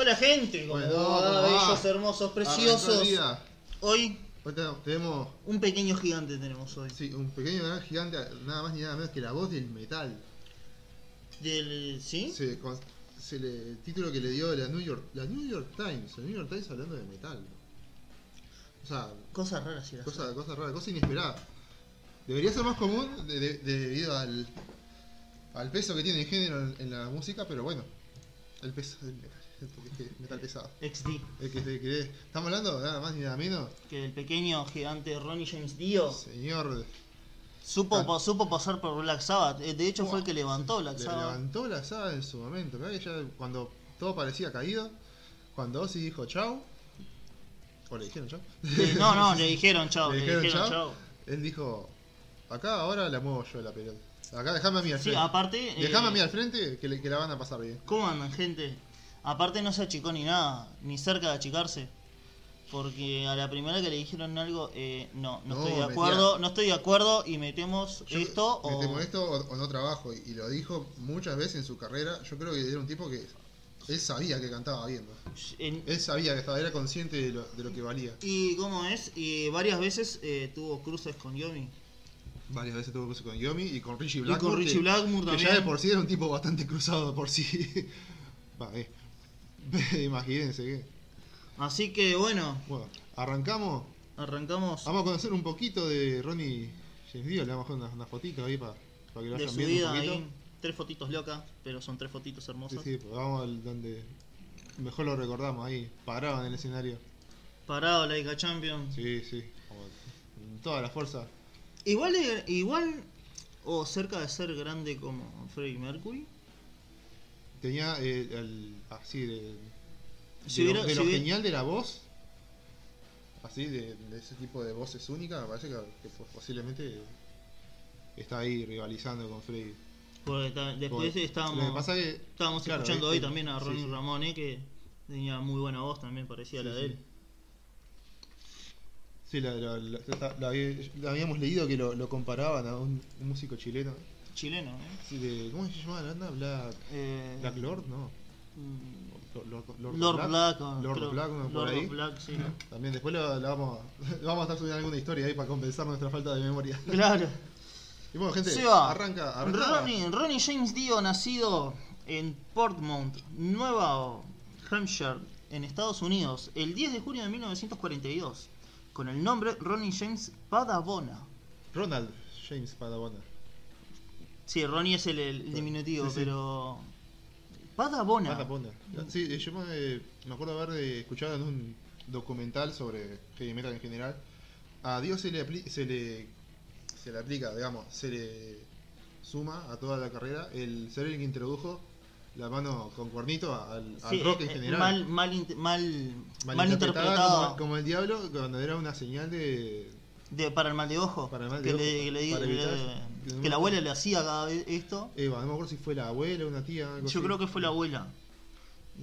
Hola gente, ¿cómo Bueno, bellos, hermosos, el preciosos. Hoy Hoy te- tenemos un pequeño gigante tenemos hoy. sí, un pequeño gran gigante, nada más ni nada menos que la voz del metal. Del, ¿Sí? Se, con- se le, el título que le dio la New York, la New York Times, la New York Times hablando de metal. O sea, Cosas raras y cosa, cosa rara, cosa inesperada. Debería ser más común de- de- debido al, al peso que tiene el género en, en la música, pero bueno, el peso del metal, porque es que metal pesado. XD. Cree. Estamos hablando nada más ni nada menos, Que el pequeño gigante Ronnie James Dio señor supo, pa- supo pasar por Black Sabbath. Eh, De hecho, fue el que levantó Black Le Sabbath. levantó la saga en su momento. ya cuando todo parecía caído, cuando Ozzy dijo chau, o le dijeron chau, Sí, no, no, le dijeron chao. Le Le dijeron chau. él dijo: Acá ahora la muevo yo la pelota. Acá dejame a mí al Sí, frente. aparte. Dejame eh, a mí al frente que, le- que la van a pasar bien. ¿Cómo andan, gente? Aparte no se achicó ni nada, ni cerca de achicarse. Porque a la primera que le dijeron algo, eh, no, no, No, estoy de metía- acuerdo, no estoy de acuerdo y metemos Yo- esto o... metemos esto o, o no trabajo. Y, y lo dijo muchas veces en su carrera. Yo creo que era un tipo que él sabía que cantaba bien. ¿no? en- Él sabía que estaba, era consciente de lo, de lo que valía. y cómo es, y varias veces eh, tuvo cruces con Yomi. Varias veces tuvo cruces con Yomi y con Richie Y Blackmore. con Richie Blackmore Que también. ya de por sí era un tipo bastante cruzado de por sí. Va, eh. Imagínense que. Así que bueno, Bueno, arrancamos. arrancamos Vamos a conocer un poquito de Ronnie James Dio. Le vamos a poner unas, unas fotitos ahí para, que lo vayan viendo un poquito. ahí. Tres fotitos locas, pero son tres fotitos Sí, hermosas. sí, pues vamos al donde mejor lo recordamos ahí, parado en el escenario. Parado, Laika Champion. Sí, sí, con toda la fuerza. Igual, de- igual, o cerca de ser grande como Freddie Mercury. Tenía eh, el, así de, Si de, hubiera- lo, de si lo hubiera- genial de la voz, así de, de ese tipo de voces únicas, me parece que, que po- posiblemente está ahí rivalizando con Freddy. Porque ta- después Porque estábamos, que estábamos claro, escuchando eh, hoy eh, también a Ronnie sí. Ramone que tenía muy buena voz también, parecía la de sí. él. sí, la, la- la- la- la habí- la habíamos leído que lo, lo comparaban a un, un músico chileno. Chileno, ¿eh? Sí, de, ¿Cómo se llamaba la banda? Black, Eh, Black Lord, ¿no? mm, Lord, Lord, Black, Lord Black, uno por ahí. Black, sí. También después lo vamos, a- vamos a estar subiendo alguna historia ahí para compensar nuestra falta de memoria. Claro. Y bueno, gente, arranca, arranca. Ronnie, Ronnie James Dio, nacido en Portmouth, Nueva Hampshire, en Estados Unidos, el 10 de junio de 1942, con el nombre Ronnie James Padabona. Ronald James Padabona. Sí, Ronnie es el, el diminutivo, Sí, sí. pero. Padabona. Padabona. Sí, eh, yo me, me acuerdo haber eh, escuchado en un documental sobre heavy metal en general. A Dios se le, apli- se le se le aplica, digamos, se le suma a toda la carrera el ser el que introdujo la mano con cuernito al, al Sí, rock eh, en eh, general. Mal, mal, mal, Mal interpretado como, como el diablo cuando era una señal de de, para el mal de ojo. Para el mal que, le, que, le, para le- evitar- que la abuela le hacía cada vez esto. Eva, no me acuerdo si fue la abuela o una tía. algo Yo así. creo que fue la abuela.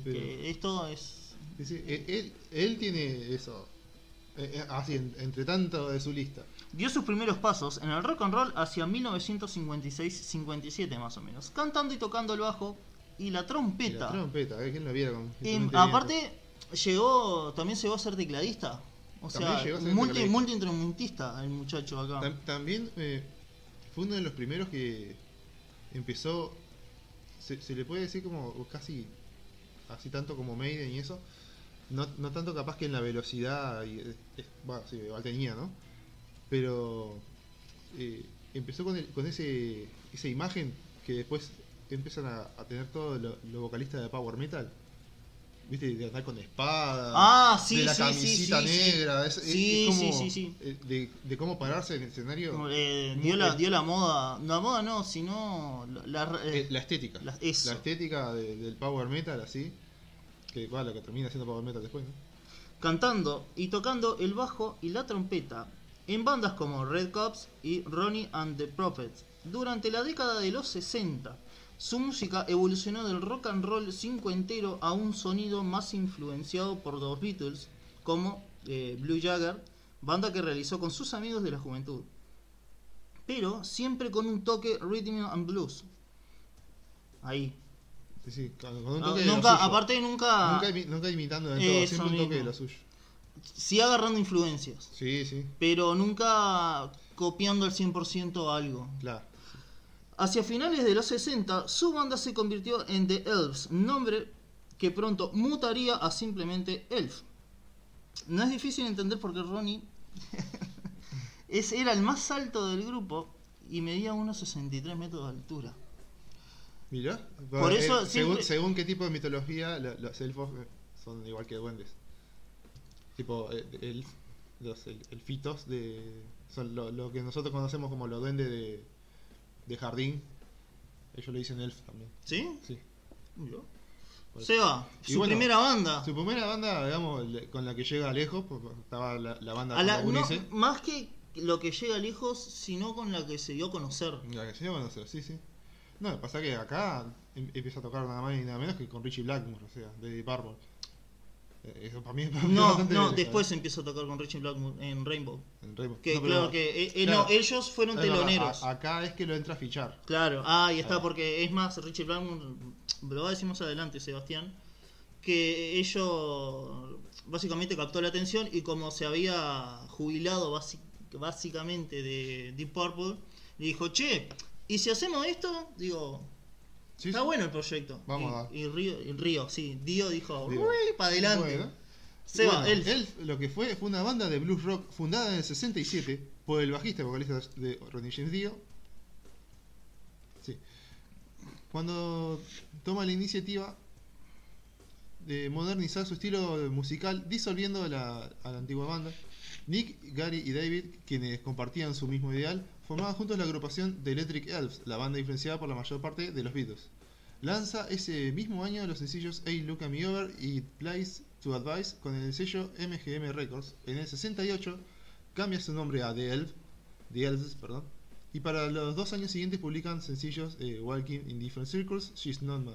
Pero- Que esto es. Sí, Él, él- él tiene eso. eh, eh, así, en- entre tanto de su lista. Dio sus primeros pasos en el rock and roll hacia 1956-57 más o menos, cantando y tocando el bajo y la Y trompeta. La trompeta, ¿eh? ¿quién la viera con Y aparte llegó, también llegó a ser tecladista. O sea, multi, multiinstrumentista el muchacho acá. Tam- también eh, fue uno de los primeros que empezó. Se, se le puede decir como casi. Así tanto como Maiden y eso. No, no tanto capaz que en la velocidad. Y, eh, es- bueno, sí, igual tenía, ¿no? Pero. eh, empezó con, el- con ese esa imagen que después empiezan a, a tener todos los los vocalistas de Power Metal. ¿Viste? De andar con espada. Ah, sí, de la sí, camisita sí, negra. Es, es- como, eh, De, de cómo pararse en el escenario. Eh, Muy- dio, la, eh, dio la moda, la moda no, sino la, la- eh, la estética. la-. La estética de- del power metal, así. Que bueno, lo que termina siendo power metal después, ¿no? cantando y tocando el bajo y la trompeta en bandas como Red Cops y Ronnie and the Prophets. Durante la década de los 60, su música evolucionó del rock and roll cincuentero a un sonido más influenciado por los Beatles, como eh, Blue Jagger, banda que realizó con sus amigos de la juventud. Pero siempre con un toque rhythm and blues. Ahí, Sí, sí, con, con un Ah, toque de lo nunca, suyo. aparte nunca, Nunca, imi- nunca imitando del todo, siempre un toque de lo suyo. sí agarrando influencias, Sí, sí, pero nunca copiando al 100% algo. claro. Hacia finales de los 60, su banda se convirtió en The Elves, nombre que pronto mutaría a simplemente Elf. No es difícil entender por qué Ronnie es, era el más alto del grupo y medía unos 63 metros de altura. Mirá. Por Eh, eso según, siempre- según qué tipo de mitología, lo- los elfos eh, son igual que duendes. Tipo, eh, los el- elfitos de, son lo, lo que nosotros conocemos como los duendes de, de jardín. Ellos le dicen elf también. ¿Sí? Sí. Por eso. Seba, su bueno, primera banda. Su primera banda, digamos, con la que llega lejos, porque estaba la, la banda A la- no, más que lo que llega lejos, sino con la que se dio a conocer. La que se llama, no sé, sí, sí. No, pasa que acá em- empieza a tocar nada más y nada menos que con Richie Blackmore, o sea, de Purple. Eh, Eso para mí, para mí es No, no, después empieza a tocar con Richie Blackmore en Rainbow. en Rainbow. Que No, pero- claro que eh, eh, claro, no, ellos fueron teloneros. a- acá es que lo entra a fichar. Claro, ah, ahí está, porque es más, Richie Blackmore, lo va a decir más adelante, Sebastián, que ellos básicamente captó la atención y como se había jubilado básicamente de Deep Purple, le dijo, che, ¿y si hacemos esto? Digo, Sí, está sí. bueno el proyecto. Vamos y, a dar. y Río, y Río, sí, Dio dijo, Dio. uy, para adelante. Bueno. Seba, Bueno, Elf. Elf lo que fue fue una banda de blues rock fundada en el 67 por el bajista y vocalista de Ronnie James Dio. Sí. Cuando toma la iniciativa de modernizar su estilo musical disolviendo a la antigua banda, Nick, Gary y David, quienes compartían su mismo ideal, formaban juntos la agrupación The Electric Elves, la banda influenciada por la mayor parte de los Beatles. Lanza ese mismo año los sencillos Hey Look at Me Over y Place to Advice con el sello MGM Records. En el 68 cambia su nombre a The Elf, The Elves, perdón. Y para los dos años siguientes publican sencillos eh, Walking in Different Circles, She's Not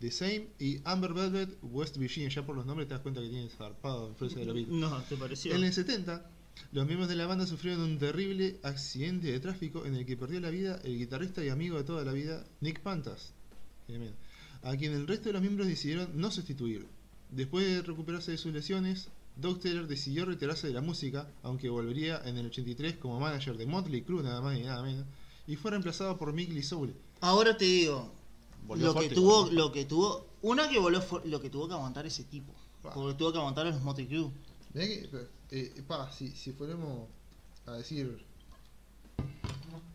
The Same y Amber Velvet, West Virginia. Ya por los nombres te das cuenta que tiene zarpado influencia de los Beatles. No, ¿te pareció? En el 70, los miembros de la banda sufrieron un terrible accidente de tráfico en el que perdió la vida el guitarrista y amigo de toda la vida, Nick Pantas, a quien el resto de los miembros decidieron no sustituir. Después de recuperarse de sus lesiones, Doug Taylor decidió retirarse de la música, aunque volvería en el 83 como manager de Motley Crue, nada más y nada menos, y fue reemplazado por Mick Soul. Ahora te digo, lo que tuvo, volvió. lo que tuvo, una que voló fue lo que tuvo que aguantar ese tipo, Pa. porque tuvo que aguantar a los. Mirá que, eh, pa, si, si fuéramos a decir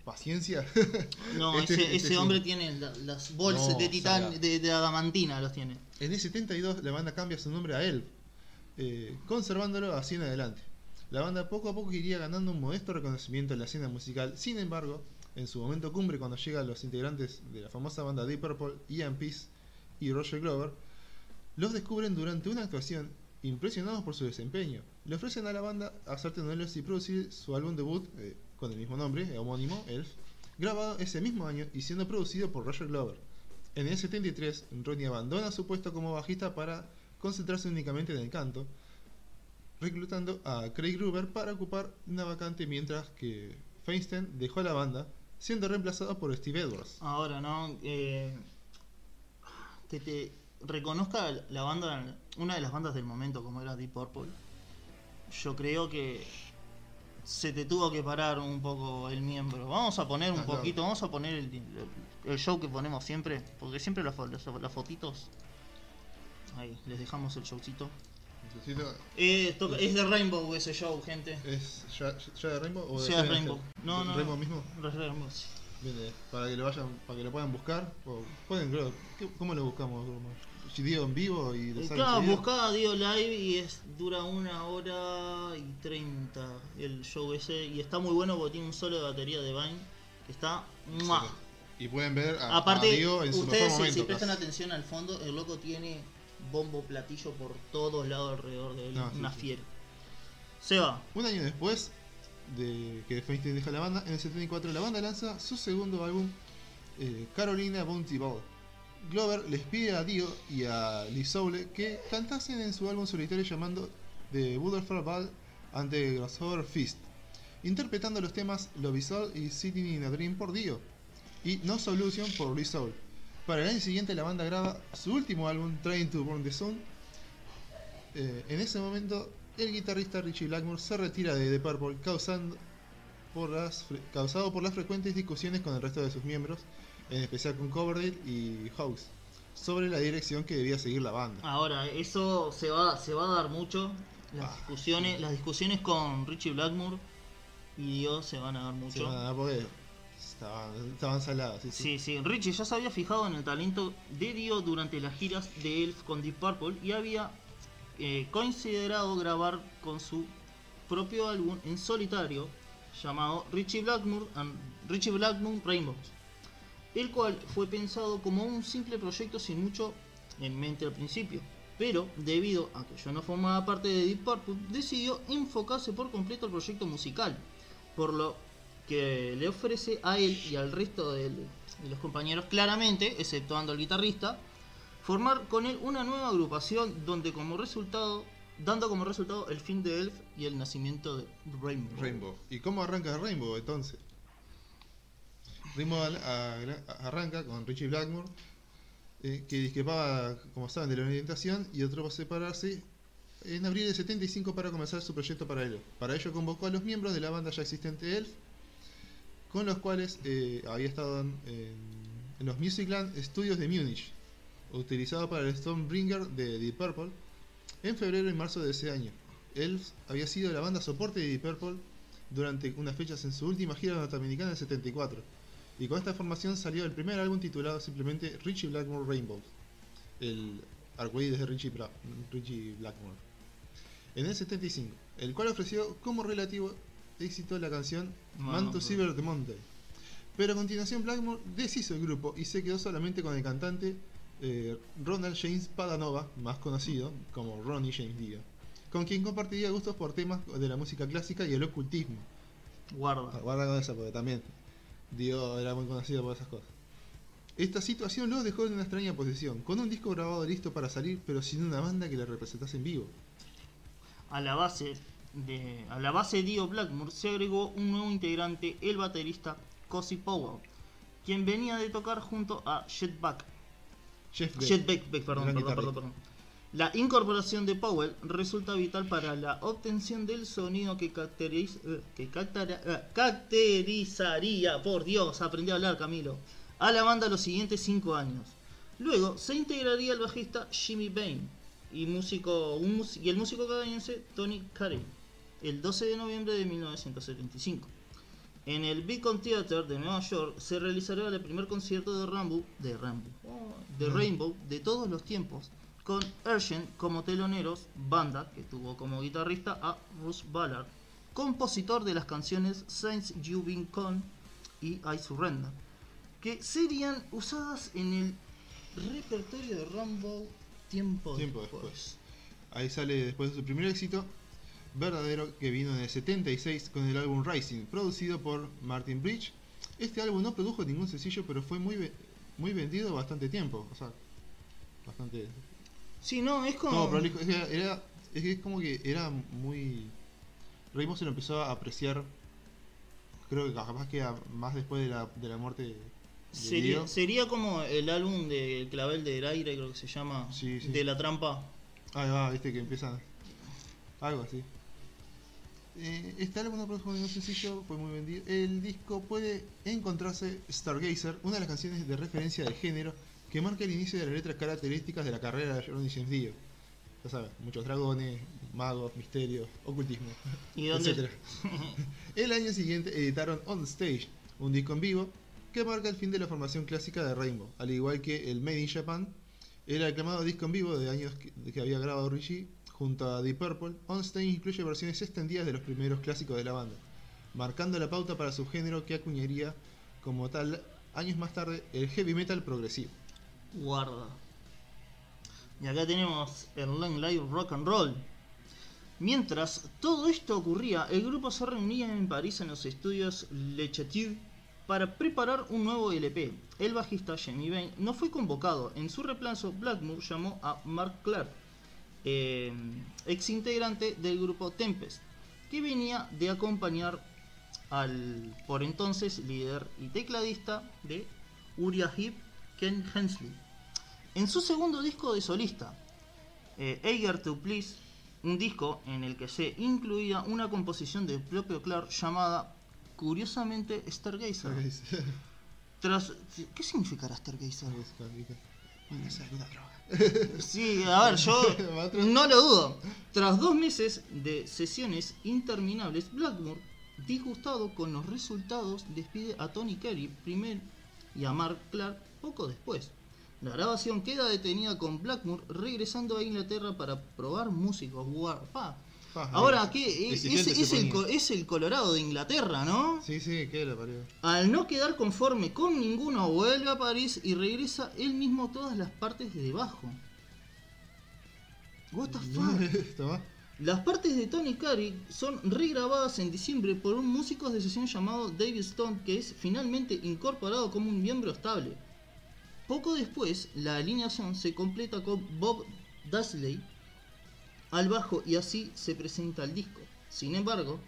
paciencia, No, Este- ese, este ese hombre tiene la- las bolsas No, de titán, de, de adamantina los tiene. En el 72 la banda cambia su nombre a Elf, eh, conservándolo así en adelante. La banda poco a poco iría ganando un modesto reconocimiento en la escena musical, sin embargo, en su momento cumbre cuando llegan los integrantes de la famosa banda Deep Purple, Ian Peace y Roger Glover, los descubren durante una actuación impresionados por su desempeño. Le ofrecen a la banda hacer telenovelas y producir su álbum debut eh, con el mismo nombre, eh, homónimo, Elf, grabado ese mismo año y siendo producido por Roger Glover. En el 73, Ronnie abandona su puesto como bajista para concentrarse únicamente en el canto, reclutando a Craig Gruber para ocupar una vacante mientras que Feinstein dejó la banda, siendo reemplazado por Steve Edwards. Ahora, ¿no? Eh, que te reconozca la banda, una de las bandas del momento como era Deep Purple, yo creo que se te tuvo que parar un poco el miembro. Vamos a poner un Ah, claro. poquito, vamos a poner el, el show que ponemos siempre, porque siempre las, las, las fotitos... Ahí, les dejamos el showcito. Necesito- Eh, toca- es de Rainbow ese show, gente. ¿Es ya, ya de Rainbow o de Sí, es? Rainbow. No, ¿De no. Rainbow mismo? Rainbow, sí. Bien, eh, para que lo vayan, para que lo puedan buscar. O pueden, creo. ¿qué- ¿Cómo lo buscamos? Si digo en vivo y Eh, Claro, enseguida. buscaba Dio Live y es, dura una hora y treinta el show ese. Y está muy bueno porque tiene un solo de batería de Vine que está. ¡mua! Y pueden ver a, Aparte, Dio en su ustedes mejor si, momento. si prestan casi. atención al fondo, el loco tiene bombo platillo por todos lados alrededor de él. No, sí, una sí. fiera. Seba, Un año después de que Feinstein deja la banda, en el 74 la banda lanza su segundo álbum, eh, Carolina Bounty Ball. Glover les pide a Dio y a Lee Soule que cantasen en su álbum solitario llamando The Butterfly Ball ante Grasshopper Fist, interpretando los temas Love Is All y Sitting in a Dream por Dio y No Solution por Lee Soule. Para el año siguiente la banda graba su último álbum, Trying to Burn the Sun. Eh, en ese momento, el guitarrista Richie Blackmore se retira de The Purple, causando por las, causado por las frecuentes discusiones con el resto de sus miembros, en especial con Coverdale y House, sobre la dirección que debía seguir la banda. Ahora, eso se va, se va a dar mucho. Las Ah, discusiones, las discusiones con Richie Blackmore y Dios se van a dar Se mucho. van a dar porque estaban, estaban. Sí, sí. Sí, sí, Richie ya se había fijado en el talento de Dio durante las giras de Elf con Deep Purple y había eh, considerado grabar con su propio álbum en solitario llamado Richie Blackmore and Richie Blackmore Rainbows, el cual fue pensado como un simple proyecto sin mucho en mente al principio. Pero debido a que yo no formaba parte de Deep Purple, decidió enfocarse por completo al proyecto musical, por lo que le ofrece a él y al resto de los compañeros claramente, exceptuando al guitarrista, formar con él una nueva agrupación donde como resultado, dando como resultado el fin de Elf y el nacimiento de Rainbow. Rainbow. ¿Y cómo arranca Rainbow entonces? Rainbow arranca con Richie Blackmore, eh, que discrepaba, como saben, de la orientación y otro va a separarse en abril del 75 para comenzar su proyecto paralelo. Para ello convocó a los miembros de la banda ya existente Elf, con los cuales eh, había estado en, los Musicland Studios de Múnich, utilizado para el Stormbringer de Deep Purple, en febrero y marzo de ese año. Elf había sido la banda soporte de Deep Purple durante unas fechas en su última gira norteamericana en 74. Y con esta formación salió el primer álbum titulado simplemente Richie Blackmore Rainbow, el arcoíris de Richie, Bra- Richie Blackmore. En el 75, el cual ofreció como relativo éxito la canción Man to. Silver the Mountain. Pero a continuación Blackmore deshizo el grupo y se quedó solamente con el cantante eh, Ronald James Padanova, más conocido como Ronnie James Dio, con quien compartiría gustos por temas de la música clásica y el ocultismo. Guarda. Guarda con eso porque también Dio era muy conocido por esas cosas. Esta situación lo dejó en una extraña posición, con un disco grabado listo para salir, pero sin una banda que le representase en vivo. A la base de a la base de Dio Blackmore se agregó un nuevo integrante, el baterista Cozy Powell, quien venía de tocar junto a Chet Back. Jeff Beck, Chet Beck, Beck, perdón, perdón, guitarrista. perdón, perdón. La incorporación de Powell resulta vital para la obtención del sonido que, caracteriz- eh, que eh, caracterizaría, por Dios, aprendí a hablar Camilo, a la banda los siguientes 5 años. Luego se integraría el bajista Jimmy Bain y, músico, un y el músico canadiense Tony Carey el 12 de noviembre de 1975. En el Beacon Theater de Nueva York se realizará el primer concierto de Rambo, de Rambo, de Mm. Rainbow de todos los tiempos, con Urgent como teloneros, banda que tuvo como guitarrista a Russ Ballard, compositor de las canciones Saints You Been Con y I Surrender, que serían usadas en el repertorio de Rambo tiempo, Tiempo después. después. Ahí sale después de su primer éxito verdadero que vino en el 76 con el álbum Rising, producido por Martin Bridge. Este álbum no produjo ningún sencillo, pero fue muy, ve- muy vendido bastante tiempo. O sea, bastante. Sí, no, es como... Prolijo. Es que era, es que es como que era muy. Rainbow se lo empezó a apreciar. Creo que capaz que más después de la, de la muerte de Sería, sería como el álbum de Clavel del Aire, creo que se llama, Sí, sí. de la trampa. Ahí va, viste que empiezan. Algo así. Eh, este álbum no produjo ningún sencillo, fue muy vendido. El disco puede encontrarse Stargazer, una de las canciones de referencia del género que marca el inicio de las letras características de la carrera de Ronnie James Dio. Ya sabes, muchos dragones, magos, misterios, ocultismo, ¿Y etc. el año siguiente editaron On Stage, un disco en vivo que marca el fin de la formación clásica de Rainbow, al igual que el Made in Japan, el aclamado disco en vivo de años que, que había grabado Richie junto a Deep Purple. On Stage incluye versiones extendidas de los primeros clásicos de la banda, marcando la pauta para su género que acuñaría como tal años más tarde el heavy metal progresivo. Guarda. Y acá tenemos el Long Live Rock and Roll. Mientras todo esto ocurría, el grupo se reunía en París en los estudios Le Chateau para preparar un nuevo LP. El bajista Jamie Bain no fue convocado. En su reemplazo, Blackmore llamó a Mark Clark, eh, ex integrante del grupo Tempest, que venía de acompañar al por entonces líder y tecladista de Uriah Heep Ken Hensley. En su segundo disco de solista, eh, Eager to Please, un disco en el que se incluía una composición del propio Clark llamada, curiosamente, Stargazer. Tras, ¿Qué significará Stargazer? Sí, a ver, yo no lo dudo. Tras dos meses de sesiones interminables, Blackmore, disgustado con los resultados, despide a Tony Kerry primero y a Mark Clark poco después. La grabación queda detenida con Blackmore regresando a Inglaterra para probar músicos. War- pa. Pa, Ahora, ¿qué? Es, exigente es- el, es Colorado de Inglaterra, ¿no? Sí, sí, qué lo parió. Al no quedar conforme con ninguno, vuelve a París y regresa él mismo todas las partes de debajo. What the fuck? Las partes de Tony Carey son regrabadas en diciembre por un músico de sesión llamado David Stone que es finalmente incorporado como un miembro estable. Poco después, la alineación se completa con Bob Daisley al bajo y así se presenta el disco. Sin embargo,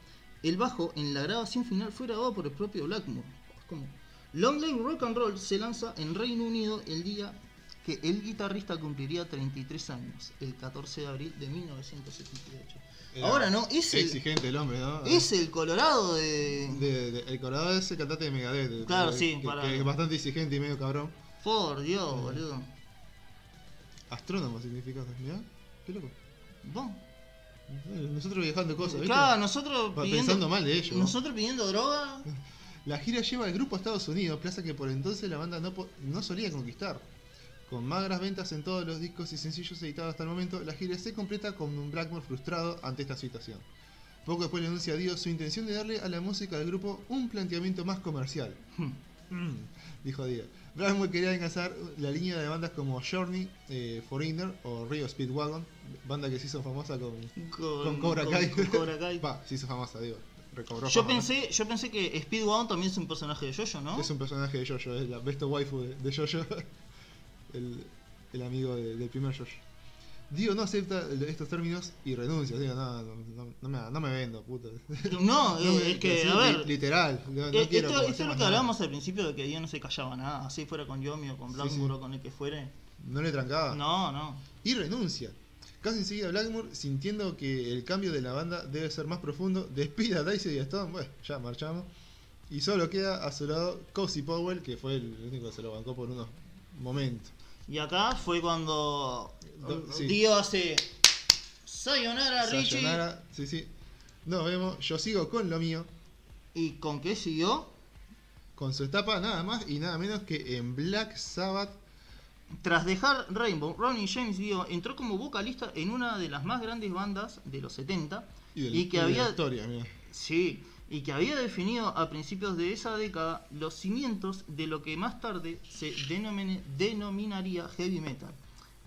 el bajo en la grabación final fue grabado por el propio Blackmore. Es como- Long Live Rock and Roll se lanza en Reino Unido el día que el guitarrista cumpliría 33 años, el 14 de abril de 1978. Era Ahora no, es el, Exigente el hombre, ¿no? es el Colorado de... De- de- el Colorado es el cantante de Megadeth. de- Claro, sí, que, para- que es bastante exigente y medio cabrón. Por Dios, boludo. Astrónomo significa, mirá, qué loco. Vos. Eh, Nosotros viajando cosas, ¿viste? Claro, nosotros pidiendo, pensando mal de ellos. nosotros pidiendo droga. La gira lleva al grupo a Estados Unidos, plaza que por entonces la banda no, no solía conquistar. Con magras ventas en todos los discos y sencillos editados hasta el momento, la gira se completa con un Blackmore frustrado ante esta situación. Poco después le anuncia a Dio su intención de darle a la música del grupo un planteamiento más comercial. Mm, dijo Dio. Blackmore quería alcanzar la línea de bandas como Journey, eh, Foreigner o Rio Speedwagon, banda que se hizo famosa con, Con, con Cobra Kai. con Cobra Kai. Va, se hizo famosa, digo. Recobró Yo fama, ¿no? pensé, yo pensé que Speedwagon también es un personaje de Jojo, ¿no? Es un personaje de Jojo, es la besto waifu de, de Jojo. El, el amigo de- del primer Jojo. Dio no acepta estos términos y renuncia. Digo, no, no, no, no me, no me vendo, puta. No, es que, sí, a ver, li- Literal. No, no eh, quiero esto, esto es lo que hablábamos al principio de que Dio no se callaba nada, así fuera con Yomi o con Sí, Blackmore sí. o con el que fuere. No le trancaba. No, no. Y renuncia. Casi enseguida Blackmore, sintiendo que el cambio de la banda debe ser más profundo, despide a Daisy y a Stone, bueno, ya marchamos. Y solo queda a su lado Cozy Powell, que fue el único que se lo bancó por unos momentos. Y acá fue cuando Do- sí. Dio hace Sayonara Richie. Sayonara, sí, sí. Nos vemos, yo sigo con lo mío, ¿Y con qué siguió? con su etapa nada más y nada menos que en Black Sabbath. Tras dejar Rainbow, Ronnie James Dio entró como vocalista en una de las más grandes bandas de los 70 Y, del- y que de la había historia, mira. sí, y que había definido a principios de esa década los cimientos de lo que más tarde se denomine- denominaría heavy metal.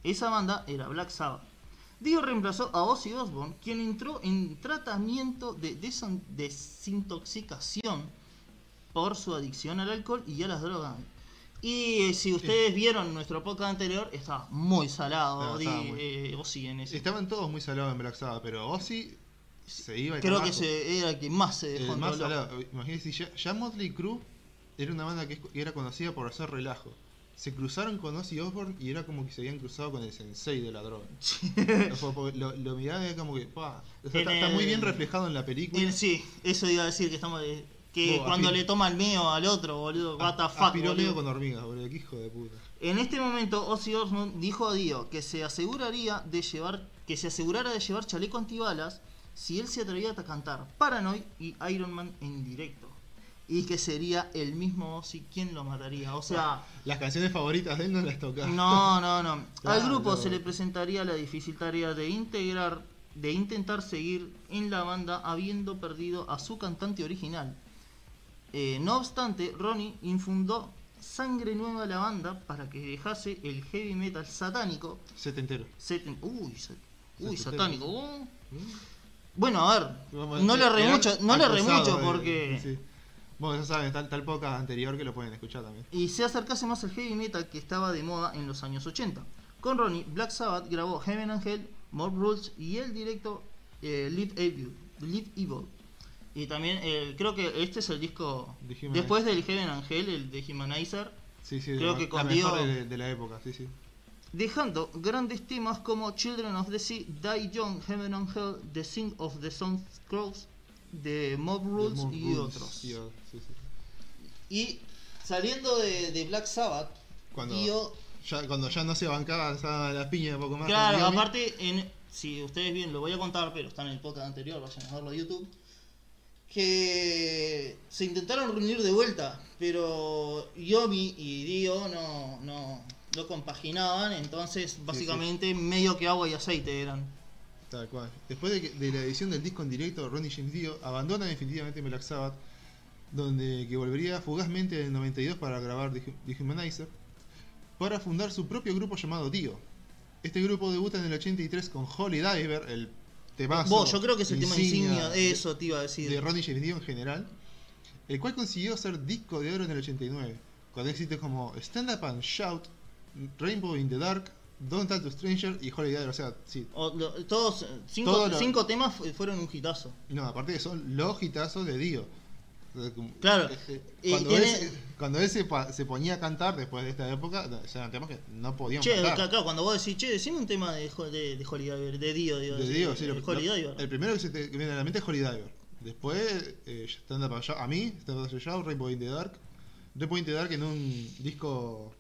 Esa banda era Black Sabbath. Dio reemplazó a Ozzy Osbourne, quien entró en tratamiento de desintoxicación por su adicción al alcohol y a las drogas. Y eh, si ustedes vieron nuestro podcast anterior, estaba muy salado No, estaba muy- eh, Ozzy en ese. Estaban todos muy salados en Black Sabbath, pero Ozzy se iba al Creo que se, era el que más se dejó El más. Imagínense, ya, ya Motley Crue era una banda que, era conocida por hacer relajo. Se cruzaron con Ozzy Osbourne y era como que se habían cruzado con el sensei de la droga. Lo, lo miraban y era como que, pa, o sea, En está, está muy el- bien reflejado en la película. Eh, sí, eso iba a decir que estamos que cuando le toma el mío al otro, boludo, what the fuck, con hormigas, boludo, qué hijo de puta. En este momento Ozzy Osbourne dijo a Dio que se aseguraría de llevar que se asegurara de llevar chaleco antibalas si él se atrevía a cantar Paranoid y Iron Man en directo. Y que sería el mismo Ozzy quien lo mataría. O sea, Las canciones favoritas de él no las toca. no, no, no. Al grupo se le presentaría la difícil tarea de integrar, de intentar seguir en la banda habiendo perdido a su cantante original. Eh, no obstante, Ronnie infundó sangre nueva a la banda para que dejase el heavy metal satánico. Setentero. seten- uy, uy, satánico. uh. Bueno, a ver, no le re mucho, no le re mucho porque sí. Bueno, ya saben, tal, tal poca anterior que lo pueden escuchar también. y se acercase más al heavy metal que estaba de moda en los años 80. Con Ronnie, Black Sabbath grabó Heaven and Hell, Mob Rules y el directo eh, Live Evil. Live Evil. Y también eh, creo que este es el disco después del Heaven and Hell, el de Humanizer. Sí, sí, Creo la, que la con mejor Dio- de, de la época, sí, sí. Dejando grandes temas como Children of the Sea, Die Young, Heaven and Hell, The Sing of the Sun Crows, The Mob Rules Mob y Rules otros. y otros, sí, sí. Y saliendo de, de Black Sabbath, Cuando, Dio, ya, cuando ya no se bancaba esa- las piñas un poco más. claro, aparte, en, si ustedes bien lo voy a contar, pero está en el podcast anterior, vayan a verlo a YouTube, que se intentaron reunir de vuelta, pero Yomi y Dio no, no, no compaginaban, entonces básicamente medio que agua y aceite eran. Tal cual. Después de, que- de la edición del disco en directo, Ronnie James Dio abandona definitivamente Black Sabbath, donde que volvería fugazmente en el 92 para grabar The Dehumanizer, para fundar su propio grupo llamado Dio. Este grupo debuta en el 83 con Holy Diver, el temazo Vos, yo creo que es el tema insignia, de- eso te iba a decir. de Ronnie James Dio en general, el cual consiguió ser disco de oro en el 89, con éxitos como Stand Up and Shout, Rainbow in the Dark, Don't Talk to Stranger y Holy Diver. O sea, sí, O lo- todos, eh, cinco, cinco temas fu- fueron un hitazo. No, aparte que son los hitazos de Dio. Claro, cuando, él, se- cuando él se, ponía a cantar después de esta época, eran temas que no podían Che, cantar. claro, claro, cuando vos decís, che, decime un tema de, de, de Holy Diver, de Dio, digo, De Dio, sí, de lo- lo- Diver. el primero que se te viene a la mente es Holy Diver. Después, eh, Stand Up and Shout, a mí, Stand Up and Shout, Rainbow in the Dark. Rainbow in the Dark en un disco.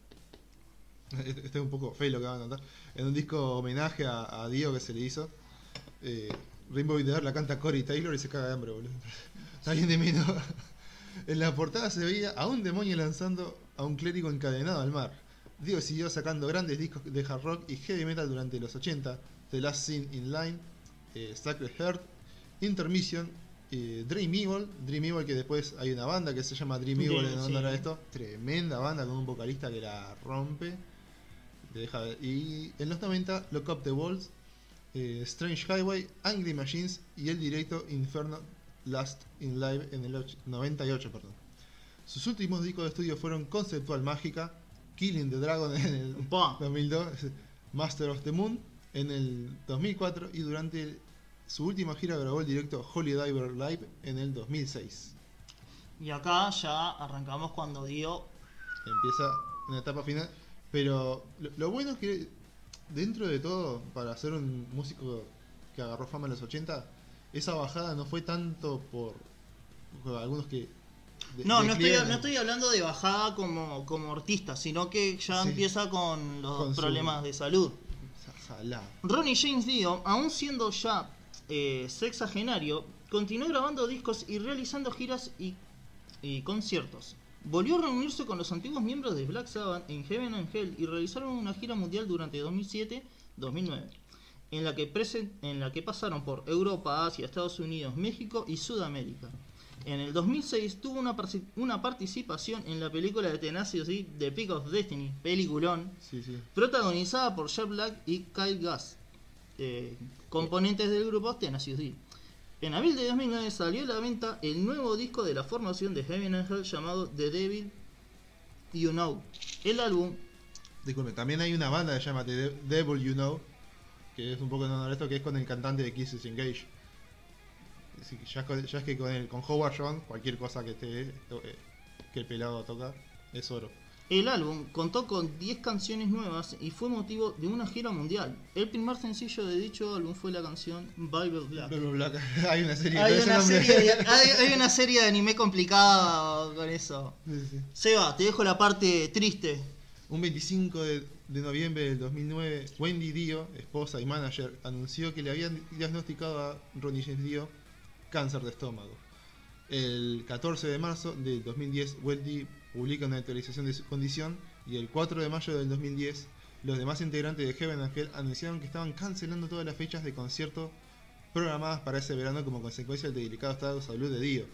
Este este es un poco feo lo que van a contar. En un disco homenaje a, a Dio que se le hizo. Eh, Rainbow Dark la canta Corey Taylor y se caga de hambre, boludo. Está bien de menos. En la portada se veía a un demonio lanzando a un clérigo encadenado al mar. Dio siguió sacando grandes discos de hard rock y heavy metal durante los 80, The Last Scene in Line, eh, Sacred Heart, Intermission, eh, Dream Evil, Dream Evil que después hay una banda que se llama Dream Evil Sí, en honor a esto, tremenda banda con un vocalista que la rompe. Y en los 90, Lock Up the Walls, eh, Strange Highway, Angry Machines y el directo Inferno Last in Live en el och- 98. Perdón. Sus últimos discos de estudio fueron Conceptual Mágica, Killing the Dragon en el Pa. 2002, Master of the Moon en el 2004 y durante su última gira grabó el directo Holy Diver Live en el 2006. Y acá ya arrancamos cuando Dio. Empieza una etapa final, pero lo, lo bueno es que dentro de todo, para ser un músico que agarró fama en los 80, esa bajada no fue tanto por, por algunos que... de- No, no estoy, no estoy hablando de bajada como, como artista, sino que ya Sí. empieza con los Con su- problemas de salud. Ronnie James Dio, aún siendo ya eh, sexagenario, continuó grabando discos y realizando giras y, y conciertos. Volvió a reunirse con los antiguos miembros de Black Sabbath en Heaven and Hell y realizaron una gira mundial durante 2007-2009, en, la que en la que pasaron por Europa, Asia, Estados Unidos, México y Sudamérica. En el 2006 tuvo una, participación en la película de Tenacious D, The Peak of Destiny, peliculón, Sí, sí. protagonizada por Jack Black y Kyle Gass, eh, componentes del grupo Tenacious D. En abril de 2009 salió a la venta el nuevo disco de la formación de Heaven and Hell llamado The Devil You Know. El álbum, Disculpe, también hay una banda que se llama The De- Devil You Know, que es un poco en honor esto, que es con el cantante de Kisses Engage. Ya, ya es que con, el, con Howard John, cualquier cosa que esté eh, que el pelado toca, es oro. El álbum contó con 10 canciones nuevas y fue motivo de una gira mundial. El primer sencillo de dicho álbum fue la canción Bible Black. Blah. hay una serie Hay una, de, hay, hay una serie de anime complicada con eso. Sí, sí. Seba, te dejo la parte triste. Un 25 de, de noviembre del 2009, Wendy Dio, esposa y manager, anunció que le habían diagnosticado a Ronnie James Dio cáncer de estómago. El 14 de marzo del 2010, Wendy publica una actualización de su condición y el 4 de mayo del 2010, los demás integrantes de Heaven and Hell anunciaron que estaban cancelando todas las fechas de concierto programadas para ese verano como consecuencia del delicado estado de salud de Dio.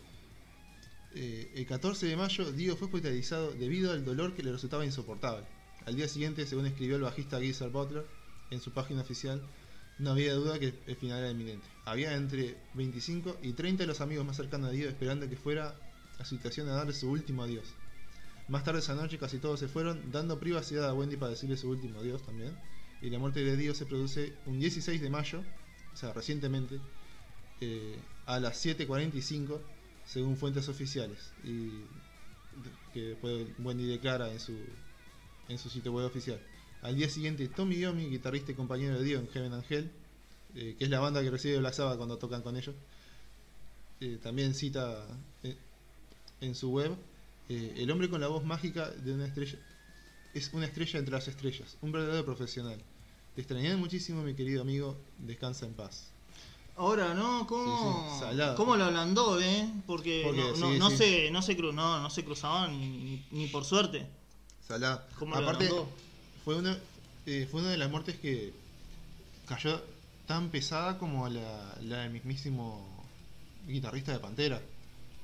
Eh, el 14 de mayo, Dio fue hospitalizado debido al dolor que le resultaba insoportable. Al día siguiente, según escribió el bajista Geezer Butler en su página oficial, no había duda que el final era inminente. Había entre 25 y 30 de los amigos más cercanos a Dio esperando que fuera a su habitación a darle su último adiós. Más tarde esa noche casi todos se fueron, dando privacidad a Wendy para decirle su último adiós también. Y la muerte de Dio se produce un 16 de mayo, o sea, recientemente, eh, a las 7.45, según fuentes oficiales. Y que después Wendy declara en su, en su sitio web oficial. Al día siguiente, Tommy Yomi, guitarrista y compañero de Dio en Heaven Angel, eh, que es la banda que recibe Black Sabbath cuando tocan con ellos, eh, también cita eh, en su web, eh, el hombre con la voz mágica de una estrella es una estrella entre las estrellas, un verdadero profesional. Te extrañé muchísimo, mi querido amigo, descansa en paz. Ahora, ¿no? ¿Cómo, Sí, sí, salado. ¿cómo lo ablandó, eh? Porque, Porque, no, no, sí, no sí. Se, no, se cru- no, no se cruzaban ni, ni, ni por suerte. Salá. ¿Cómo lo Aparte, ablandó? Fue una, eh, fue una de las muertes que cayó tan pesada como la, la del mismísimo guitarrista de Pantera.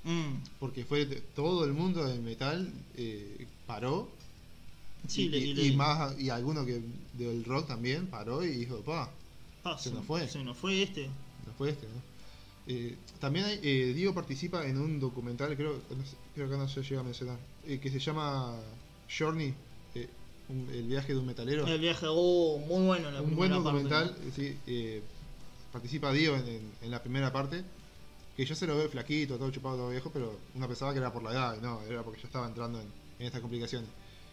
Mm, Porque fue todo el mundo del metal eh, paró. Sí, y, le- y- le- y más y alguno que del rock también paró y dijo, pa, ah, se nos fue. Se nos fue este. no fue este, ¿no? Eh, también hay, eh, Diego participa en un documental, creo, no sé, creo que no se llega a mencionar, que se llama Journey, un- el viaje de un metalero. El viaje, oh, muy bueno la un buen parte, documental, sí, eh, participa Dio en, en- en la primera parte, que yo se lo veo flaquito, todo chupado, todo viejo, pero uno pensaba que era por la edad, no, era porque ya estaba entrando en, en estas complicaciones.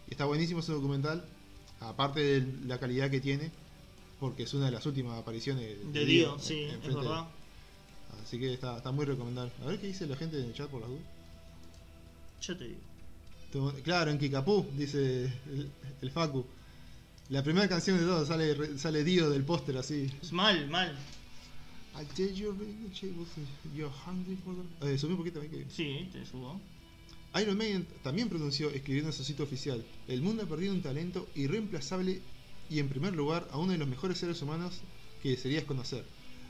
Y está buenísimo ese documental, aparte de la calidad que tiene, porque es una de las últimas apariciones De Dio, en- sí, es de- verdad. Así que está, está muy recomendable. A ver qué dice la gente en el chat por las dudas. Yo te digo. Tu- Claro, en Kikapú, dice el, el Facu. La primera canción de todo sale, sale Dio del póster así. Es mal, mal. Eh, you're hungry for the- Eh, subí un poquito ahí que. Sí, te subo. Iron Maiden también pronunció, escribiendo en su sitio oficial: El mundo ha perdido un talento irreemplazable y, en primer lugar, a uno de los mejores seres humanos que desearías conocer.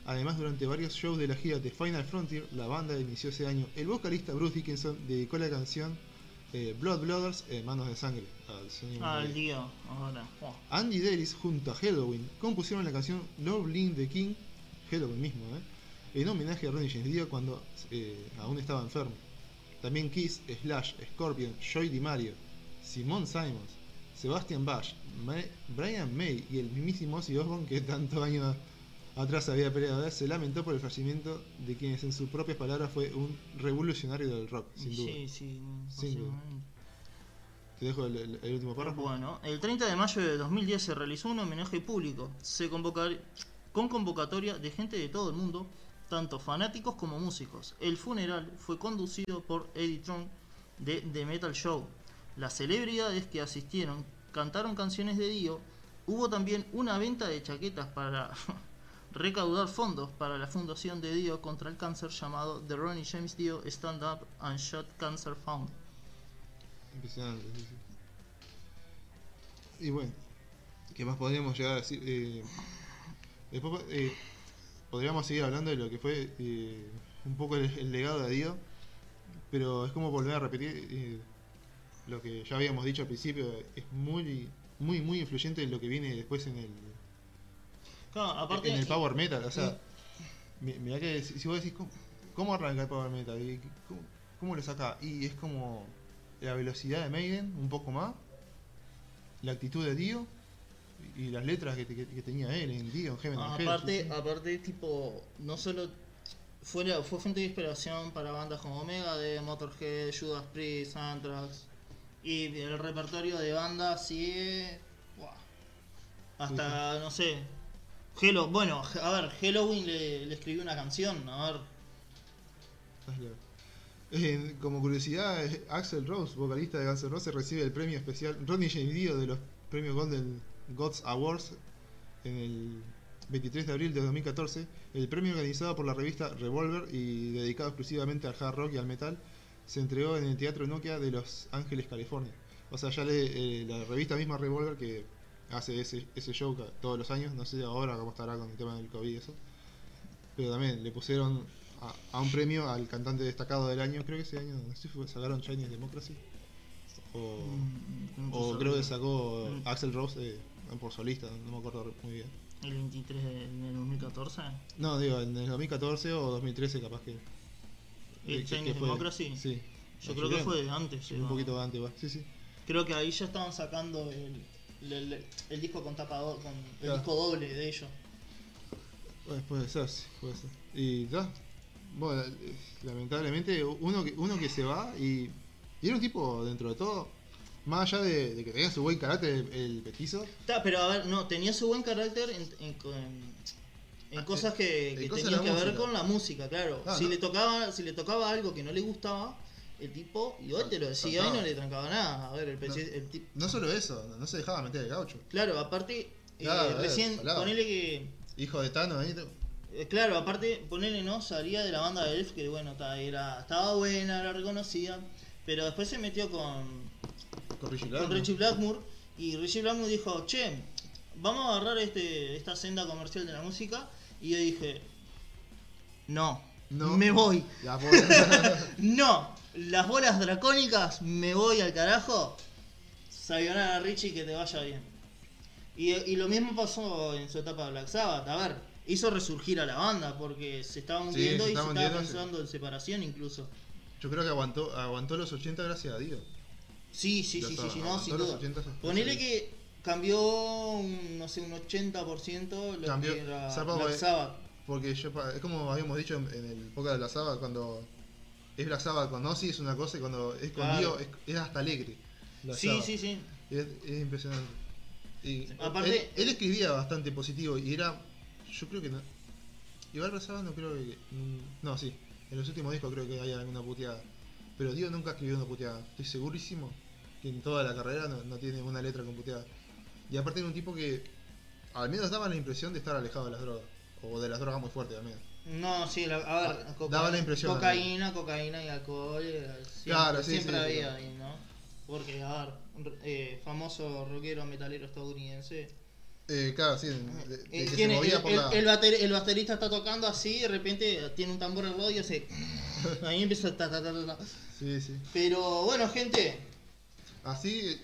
Además, durante varios shows de la gira de Final Frontier, la banda inició ese año. El vocalista Bruce Dickinson dedicó la canción eh, Blood Blooders, eh, Manos de Sangre, al señor Ah, el Maiden. día. Ahora. Oh. Andy Davis junto a Halloween compusieron la canción Link the King, Halloween mismo, ¿eh? en homenaje a Ronnie James Dio cuando eh, aún estaba enfermo. También Kiss, Slash, Scorpion, Joy DiMaggio, Simon Simons, Sebastian Bach, Ma- Brian May y el mismísimo Ozzy Osbourne que tantos años atrás había peleado, se lamentó por el fallecimiento de quienes en sus propias palabras fue un revolucionario del rock, sin duda. Sí, sí. Sin duda. Te dejo el, el- el último párrafo. Bueno, el 30 de mayo de 2010 se realizó un homenaje público se convocar- con convocatoria de gente de todo el mundo, tanto fanáticos como músicos. El funeral fue conducido por Eddie Trunk de The Metal Show. Las celebridades que asistieron cantaron canciones de Dio. Hubo también una venta de chaquetas para recaudar fondos para la fundación de Dio contra el cáncer llamado The Ronnie James Dio Stand Up and Shot Cancer Fund. Impresionante, sí. Y bueno, ¿qué más podríamos llegar a decir? Eh, después eh, podríamos seguir hablando de lo que fue eh, un poco el, el legado de Dio, pero es como volver a repetir eh, lo que ya habíamos dicho al principio, es muy, muy, muy influyente en lo que viene después en el, Claro, aparte, en el Power Metal. O sea, mi- mirá que si, vos decís, ¿cómo, cómo arranca el Power Metal? ¿Y ¿Cómo, cómo lo saca? Y es como la velocidad de Maiden, un poco más, la actitud de Dio y las letras que, que- que tenía él en Dio, en Heaven and Hell, aparte, sí, sí. aparte, tipo, no solo fue, fue fuente de inspiración para bandas como Omega, de Motorhead, Judas Priest, Anthrax, y el repertorio de bandas sigue hasta, no sé, Hello, bueno, a ver, Halloween le, le escribió una canción, a ver. Eh, como curiosidad, eh, Axel Rose, vocalista de Guns N' Roses, recibe el premio especial Ronnie James Dio de los premios Golden Gods Awards en el 23 de abril de 2014. El premio organizado por la revista Revolver y dedicado exclusivamente al hard rock y al metal se entregó en el Teatro Nokia de Los Ángeles, California. O sea, ya eh, la revista misma Revolver que hace ese, ese show todos los años, no sé ahora cómo estará con el tema del COVID y eso. Pero también le pusieron a, a un premio al cantante destacado del año, creo que ese año, no sé si fue, sacaron Chinese Democracy. O, mm, o creo que sacó Mm. Axel Rose eh, por solista, no me acuerdo muy bien. el 23 de, del 2014, No, digo, en el 2014 o 2013 capaz que... el que- Chinese Democracy, Sí. yo creo que fue antes, un poquito antes, va. Sí, sí. creo que ahí ya estaban sacando el, el, disco con tapa do- con el Claro. disco doble de ellos. Pues puede ser, sí, puede ser. Y ya, bueno, eh, lamentablemente uno que, uno que se va y Y era un tipo, dentro de todo, más allá de, de que tenía su buen carácter el, el petizo, Ta, pero a ver, no, tenía su buen carácter en, en- Ah, cosas en- que, tenían que ver con la música, claro. Ah, si, no. le tocaba, si le tocaba algo que no le gustaba, el tipo igual te lo decía y Saltaba. no le trancaba nada. A ver, el, peci- el tipo... no solo eso, no se dejaba meter el gaucho. Claro, aparte, eh, Claro, eh, recién, salado. ponele que... Hijo de Tano, ahí eh, Claro, aparte, ponele, ¿no? Salía de la banda de Elf, que bueno, era, estaba buena, era reconocida, pero después se metió con, con Richie con Blackmore. Richie Blackmore y Richie Blackmore dijo, che, vamos a agarrar este, esta senda comercial de la música y yo dije, no, No. me voy, La no, las bolas dracónicas, me voy al carajo, sayonara Richie, que te vaya bien. Y, y lo mismo pasó en su etapa de Black Sabbath, a ver, hizo resurgir a la banda porque se estaba hundiendo y se estaba sí. pensando en separación incluso. Yo creo que aguantó, aguantó los 80 gracias a Dios. Sí, sí, Black sí, sí, Sabbath, sí, no, sin duda. 80, sí. Ponele que cambió, un, no sé, un 80% lo Cambió, que era Black porque- Sabbath. Porque yo, es como habíamos dicho en, en el podcast de Black Sabbath, cuando es Black Sabbath con Ozzy es una cosa y cuando es con Claro. Dio es, es hasta alegre. Black Sí, Sabbath. sí, sí. Es, es impresionante. Y Aparte- él, él escribía bastante positivo y era, yo creo que no. Igual Black Sabbath no creo que. No, sí. En los últimos discos creo que hay alguna puteada. Pero Dio nunca escribió una puteada. Estoy segurísimo que en toda la carrera no, no tiene una letra con puteada. Y aparte era un tipo que al menos daba la impresión de estar alejado de las drogas. O de las drogas muy fuertes también. No, sí, la- a ver, Ah, coca- daba la impresión, cocaína, cocaína y alcohol, eh, siempre, Claro, sí, siempre sí, había ahí, ¿no? Porque, a ver, eh, famoso rockero metalero estadounidense. Eh, claro, sí. de- de- de Eh, que se tiene- movía el, por el- la- el bater- el baterista está tocando así y de repente tiene un tambor al lado y hace. Ahí empieza ta, ta, ta, ta, ta. Sí, sí. Pero bueno, gente, Así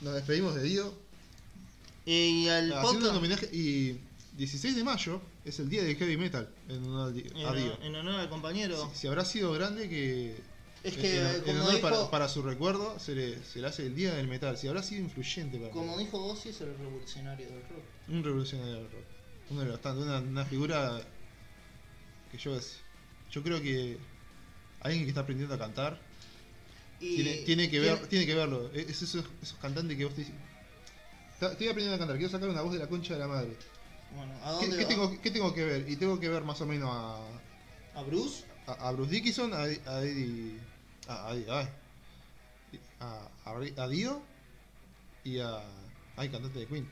nos despedimos de Dio. eh, y al un podcast. homenaje. Y 16 de mayo es el día de heavy metal en honor a Dio. en honor al compañero. Si, si habrá sido grande que. Es que, en, en como honor dijo- para, para su recuerdo se le, se le hace el día del metal. Si habrá sido influyente para Como dijo Ozzy, es el revolucionario del rock. un revolucionario del rock. Uno de los tantos, una, una figura que yo yo creo que alguien que está aprendiendo a cantar Y tiene, tiene que ver, tiene- que verlo. Es esos, esos cantantes que vos te dices. "Ta- Estoy aprendiendo a cantar, quiero sacar una voz de la concha de la madre. Bueno, ¿a ¿Qué, dónde qué va? tengo, qué tengo que ver? Y tengo que ver más o menos a, ¿A Bruce? a, a Bruce Dickinson, a, a Eddie. A, a, a, Dio y a. Ay, cantante de Queen.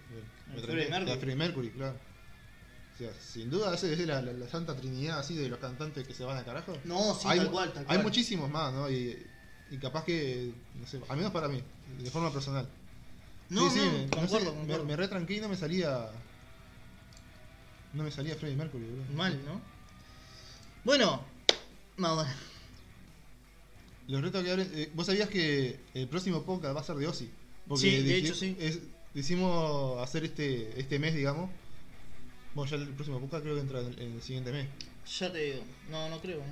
Me Freddie Mercury. A Freddie Mercury, claro. O sea, sin duda, esa es la, la- la santa trinidad así de los cantantes que se van a carajo. No, sí, hay, tal cual, tal hay cual. muchísimos más, ¿no? Y, y capaz que, no sé, al menos para mí, de forma personal. No, Sí, sí, no, me- no concuerdo, sé, me, concuerdo. me re tranquilo, no me salía. No me salía Freddie Mercury, boludo. Mal, ¿no? Bueno, Madonna. Los retos que abren. eh, Vos sabías que el próximo podcast va a ser de Ozzy. Sí, de hecho, sí. es- decimos hacer este este mes, digamos. Bueno, ya el próximo podcast creo que entra en el, en el siguiente mes. Ya te digo. No, no creo. ¿eh?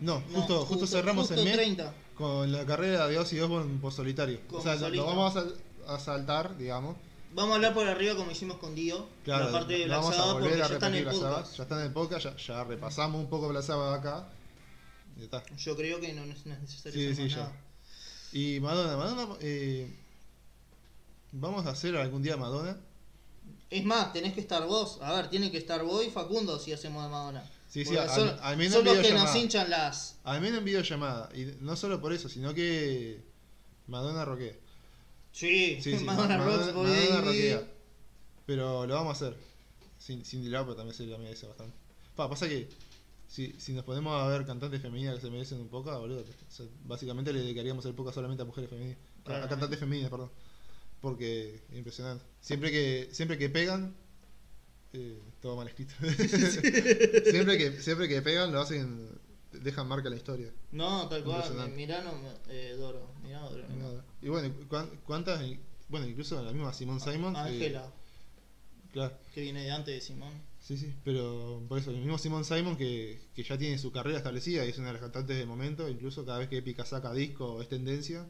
No, justo- justo cerramos el mes. 30. Con la carrera de Ozzy Osbourne por solitario. Como o sea, lo- vamos a saltar, digamos. Vamos a hablar por arriba como hicimos con Dio. Claro, la parte de lo Black vamos a Sabbath volver a ya está en el Sabbath. Ya está en el podcast, ya, ya repasamos un poco Black Sabbath acá. Ya está. Yo creo que no es no es necesario Sí, sí, más ya. nada. Y Madonna, Madonna, eh, vamos a hacer algún día Madonna. Es más, tenés que estar vos. A ver, tiene que estar vos y Facundo si hacemos de Madonna. Sí, sí, al- son, al menos son los que nos hinchan las. Al menos en videollamada. Y no solo por eso, sino que Madonna roquea. Sí, Sí, sí, Madonna Rocks, roquea. Pero lo vamos a hacer. Sin, Cindy Lauper también se la merece bastante. Pa, pasa que si, si nos ponemos a ver cantantes femeninas que se merecen un poco, boludo, o sea, básicamente le dedicaríamos el poco solamente a mujeres femeninas. A- cantantes femeninas, perdón. Porque es impresionante. Siempre que, siempre que pegan, eh, todo mal escrito. siempre, que, siempre que pegan lo hacen, dejan marca la historia. No, tal cual. Impresionante. Mirá, no, eh, Doro. Mirá, Doro. no. Nada. Y bueno, ¿cuán- ¿cuántas? Bueno, incluso la misma Simone Simon. eh, Ángela, claro. que viene de antes de Simón. Sí, sí, pero por eso, el mismo Simon Simon que, que ya tiene su carrera establecida y es una de las cantantes del momento, incluso cada vez que Epica saca disco es tendencia,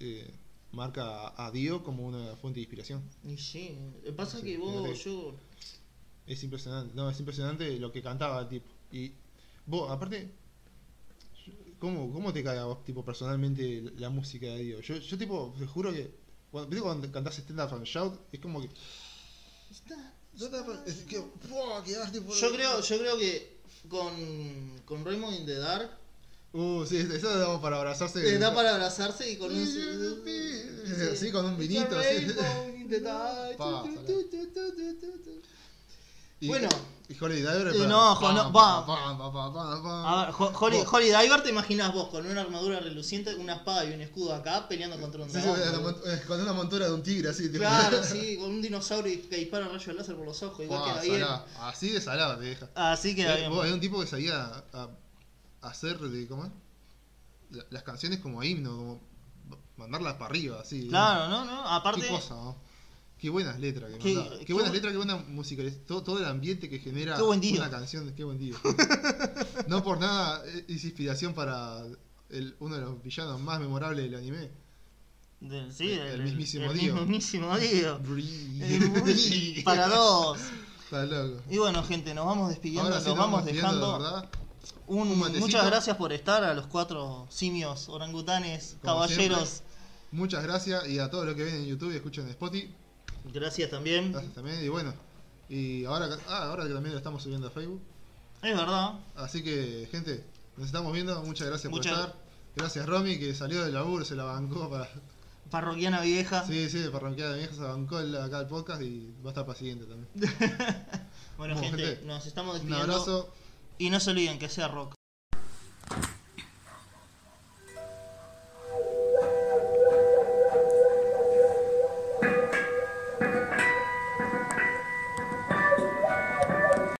eh, marca a, a Dio como una fuente de inspiración. Y sí, lo que pasa Sí, que vos, yo. Es impresionante, no, es impresionante lo que cantaba el tipo. Y vos, aparte, ¿cómo, ¿cómo te cae a vos, tipo, personalmente la música de Dio? Yo, yo tipo, te juro que. Cuando, ¿viste cuando cantás Stand Up and Shout? Es como que. Yo creo, yo creo que con, con Raymond in the Dark Uh, sí, eso da para abrazarse. le da para abrazarse y con un. Sí, con un vinito, así. rainbow in the dark. Bueno. Y Holy Diver. Eh, no, pam, no, va. A ver, Ho- Holy, Vos- Holy Diver te imaginas vos con una armadura reluciente, una espada y un escudo acá peleando contra un Sí, sí, dragón. la boludo. mont- eh, con una montura de un tigre así. tipo. Claro, sí, con un dinosaurio que dispara rayos láser por los ojos, igual Buah, salá. Así de salada te deja. Así queda Eh, vos, un tipo que sabía a, a- a hacer de. ¿Cómo es? La- las canciones como himno, como mandarlas para arriba, así. Claro, ¿no? ¿no? Aparte, Qué cosa, ¿no? Qué buenas letras que Qué-. Qué, qué buenas bu- letras, qué buena música. Todo, todo el ambiente que genera Qué buen día. una canción. Qué buen día. no por nada eh, es inspiración para el- uno de los villanos más memorables del anime. del- sí, el- el mismísimo el Dio. mismísimo Dio. El para dos. Está loco. Y bueno, gente, nos vamos despidiendo, Ahora sí nos nos vamos dejando. Un- Un muchas gracias por estar a los cuatro simios, orangutanes, Como caballeros. Muchas gracias y a todos los que ven en YouTube y escuchan en Spotify. Gracias también. Gracias también. Y bueno, y ahora, que- ah, ahora que también lo estamos subiendo a Facebook. Es verdad. Así que, gente, nos estamos viendo. Muchas gracias Muchas- por estar. Gracias, Romy, que salió del laburo, se la bancó para. Parroquiana vieja. Sí, sí, de vieja se bancó el- acá el podcast y va a estar para siguiente también. Bueno, gente, gente, nos estamos Un despidiendo. abrazo. Y no se olviden que sea rock.